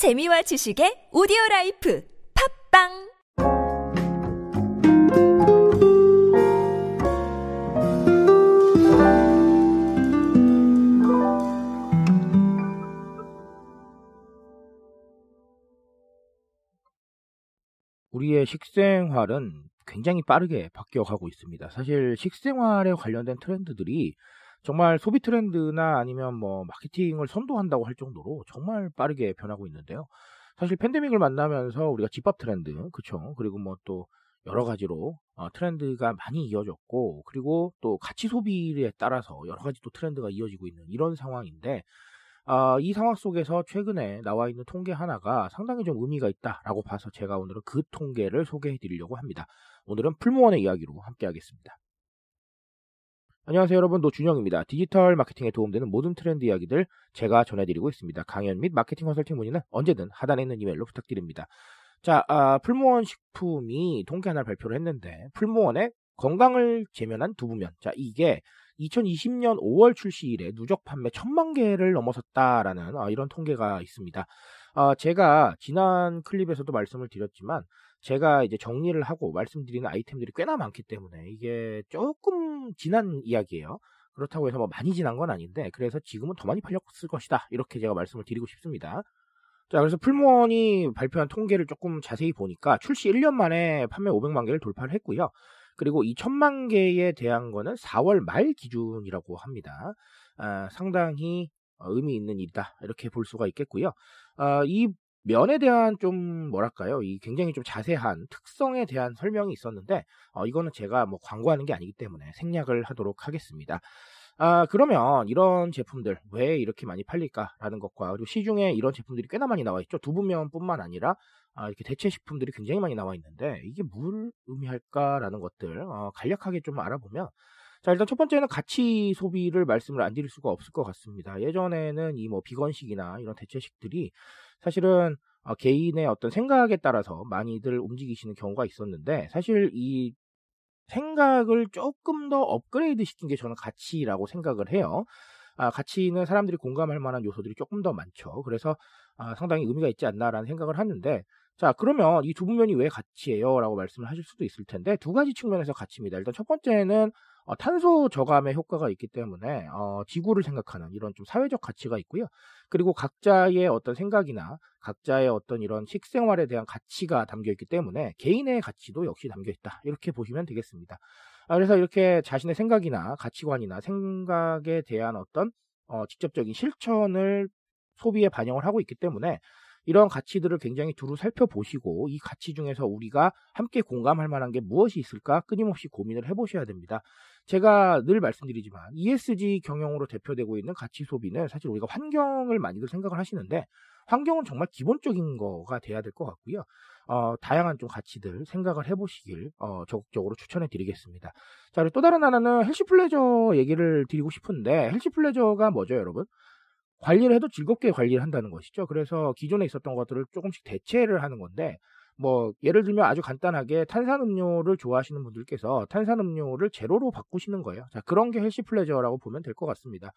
재미와 지식의 오디오 life 팟빵 우리의 식생활은 굉장히 빠르게 바뀌어 가고 있습니다. 사실 식생활에 관련된 트렌드들이 정말 소비 트렌드나 아니면 뭐 마케팅을 선도한다고 할 정도로 정말 빠르게 변하고 있는데요. 사실 팬데믹을 만나면서 우리가 집밥 트렌드, 그쵸? 그리고 뭐 또 여러 가지로 어, 트렌드가 많이 이어졌고, 그리고 또 가치 소비에 따라서 여러 가지 또 트렌드가 이어지고 있는 이런 상황인데, 아, 이 상황 속에서 최근에 나와 있는 통계 하나가 상당히 좀 의미가 있다라고 봐서 제가 오늘은 그 통계를 소개해 드리려고 합니다. 오늘은 풀무원의 이야기로 함께 하겠습니다. 안녕하세요 여러분 노준영입니다. 디지털 마케팅에 도움되는 모든 트렌드 이야기들 제가 전해드리고 있습니다. 강연 및 마케팅 컨설팅 문의는 언제든 하단에 있는 이메일로 부탁드립니다. 자, 아, 풀무원 식품이 통계 하나를 발표를 했는데 풀무원의 건강을 제면한 두부면 자 이게 2020년 5월 출시 이래 누적 판매 천만 개를 넘어섰다라는 아, 이런 통계가 있습니다. 아, 제가 지난 클립에서도 말씀을 드렸지만 제가 이제 정리를 하고 말씀드리는 아이템들이 꽤나 많기 때문에 이게 조금 지난 이야기예요. 그렇다고 해서 뭐 많이 지난 건 아닌데 그래서 지금은 더 많이 팔렸을 것이다 이렇게 제가 말씀을 드리고 싶습니다. 자 그래서 풀무원이 발표한 통계를 조금 자세히 보니까 출시 1년 만에 판매 500만 개를 돌파를 했고요. 그리고 이 천만 개에 대한 거는 4월 말 기준이라고 합니다. 아, 상당히 의미 있는 일이다 이렇게 볼 수가 있겠고요. 아, 이 면에 대한 좀 뭐랄까요 이 굉장히 좀 자세한 특성에 대한 설명이 있었는데 어, 이거는 제가 뭐 광고하는 게 아니기 때문에 생략을 하도록 하겠습니다. 아 그러면 이런 제품들 왜 이렇게 많이 팔릴까라는 것과 그리고 시중에 이런 제품들이 꽤나 많이 나와 있죠. 두부면뿐만 아니라 아, 이렇게 대체 식품들이 굉장히 많이 나와 있는데 이게 뭘 의미할까라는 것들 어, 간략하게 좀 알아보면 자 일단 첫 번째는 가치 소비를 말씀을 안 드릴 수가 없을 것 같습니다. 예전에는 이 뭐 비건식이나 이런 대체식들이 사실은 어, 개인의 어떤 생각에 따라서 많이들 움직이시는 경우가 있었는데 사실 이 생각을 조금 더 업그레이드 시킨 게 저는 가치라고 생각을 해요. 아, 가치는 사람들이 공감할 만한 요소들이 조금 더 많죠. 그래서 아, 상당히 의미가 있지 않나라는 생각을 하는데 자 그러면 이두 부면이 왜 가치예요? 라고 말씀을 하실 수도 있을 텐데 두 가지 측면에서 가치입니다. 일단 첫 번째는 어, 탄소 저감의 효과가 있기 때문에 어, 지구를 생각하는 이런 좀 사회적 가치가 있고요. 그리고 각자의 어떤 생각이나 각자의 어떤 이런 식생활에 대한 가치가 담겨 있기 때문에 개인의 가치도 역시 담겨 있다. 이렇게 보시면 되겠습니다. 아, 그래서 이렇게 자신의 생각이나 가치관이나 생각에 대한 어떤 어, 직접적인 실천을 소비에 반영을 하고 있기 때문에 이런 가치들을 굉장히 두루 살펴보시고 이 가치 중에서 우리가 함께 공감할 만한 게 무엇이 있을까 끊임없이 고민을 해보셔야 됩니다. 제가 늘 말씀드리지만 ESG 경영으로 대표되고 있는 가치 소비는 사실 우리가 환경을 많이들 생각을 하시는데 환경은 정말 기본적인 거가 돼야 될 것 같고요. 어, 다양한 좀 가치들 생각을 해보시길 어, 적극적으로 추천해 드리겠습니다. 자, 또 다른 하나는 healthy pleasure 얘기를 드리고 싶은데 healthy pleasure가 뭐죠, 여러분? 관리를 해도 즐겁게 관리를 한다는 것이죠. 그래서 기존에 있었던 것들을 조금씩 대체를 하는 건데 뭐 예를 들면 아주 간단하게 탄산음료를 좋아하시는 분들께서 탄산음료를 제로로 바꾸시는 거예요. 자 그런 게 healthy pleasure라고 보면 될 것 같습니다.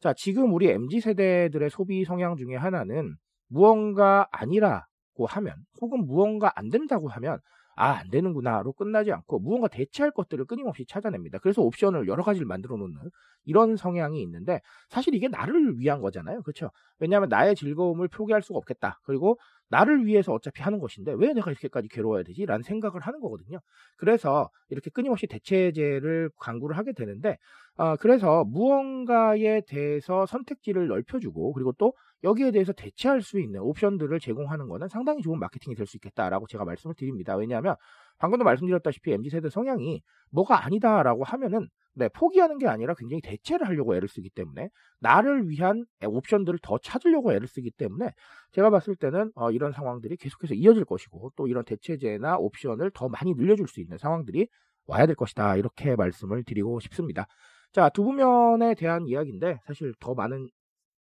자 지금 우리 mz 세대들의 소비 성향 중에 하나는 무언가 아니라고 하면 혹은 무언가 안 된다고 하면 아, 안 되는구나로 끝나지 않고 무언가 대체할 것들을 끊임없이 찾아냅니다. 그래서 옵션을 여러 가지를 만들어 놓는 이런 성향이 있는데 사실 이게 나를 위한 거잖아요. 그렇죠? 왜냐하면 나의 즐거움을 포기할 수가 없겠다. 그리고 나를 위해서 어차피 하는 것인데 왜 내가 이렇게까지 괴로워야 되지? 라는 생각을 하는 거거든요. 그래서 이렇게 끊임없이 대체제를 강구를 하게 되는데 어, 그래서 무언가에 대해서 선택지를 넓혀주고 그리고 또 여기에 대해서 대체할 수 있는 옵션들을 제공하는 것은 상당히 좋은 마케팅이 될 수 있겠다라고 제가 말씀을 드립니다. 왜냐하면 방금도 말씀드렸다시피 MZ세대 성향이 뭐가 아니다라고 하면은 네, 포기하는 게 아니라 굉장히 대체를 하려고 애를 쓰기 때문에 나를 위한 옵션들을 더 찾으려고 애를 쓰기 때문에 제가 봤을 때는 어, 이런 상황들이 계속해서 이어질 것이고 또 이런 대체제나 옵션을 더 많이 늘려줄 수 있는 상황들이 와야 될 것이다 이렇게 말씀을 드리고 싶습니다. 자 두 부면에 대한 이야기인데 사실 더 많은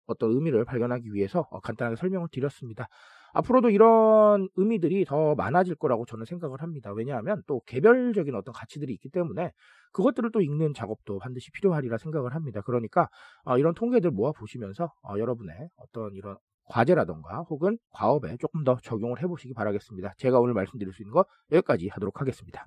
어떤 의미를 발견하기 위해서 어, 간단하게 설명을 드렸습니다. 앞으로도 이런 의미들이 더 많아질 거라고 저는 생각을 합니다. 왜냐하면 또 개별적인 어떤 가치들이 있기 때문에 그것들을 또 읽는 작업도 반드시 필요하리라 생각을 합니다. 그러니까 어, 이런 통계들 모아 보시면서 어, 여러분의 어떤 이런 과제라던가 혹은 과업에 조금 더 적용을 해보시기 바라겠습니다. 제가 오늘 말씀드릴 수 있는 거 여기까지 하도록 하겠습니다.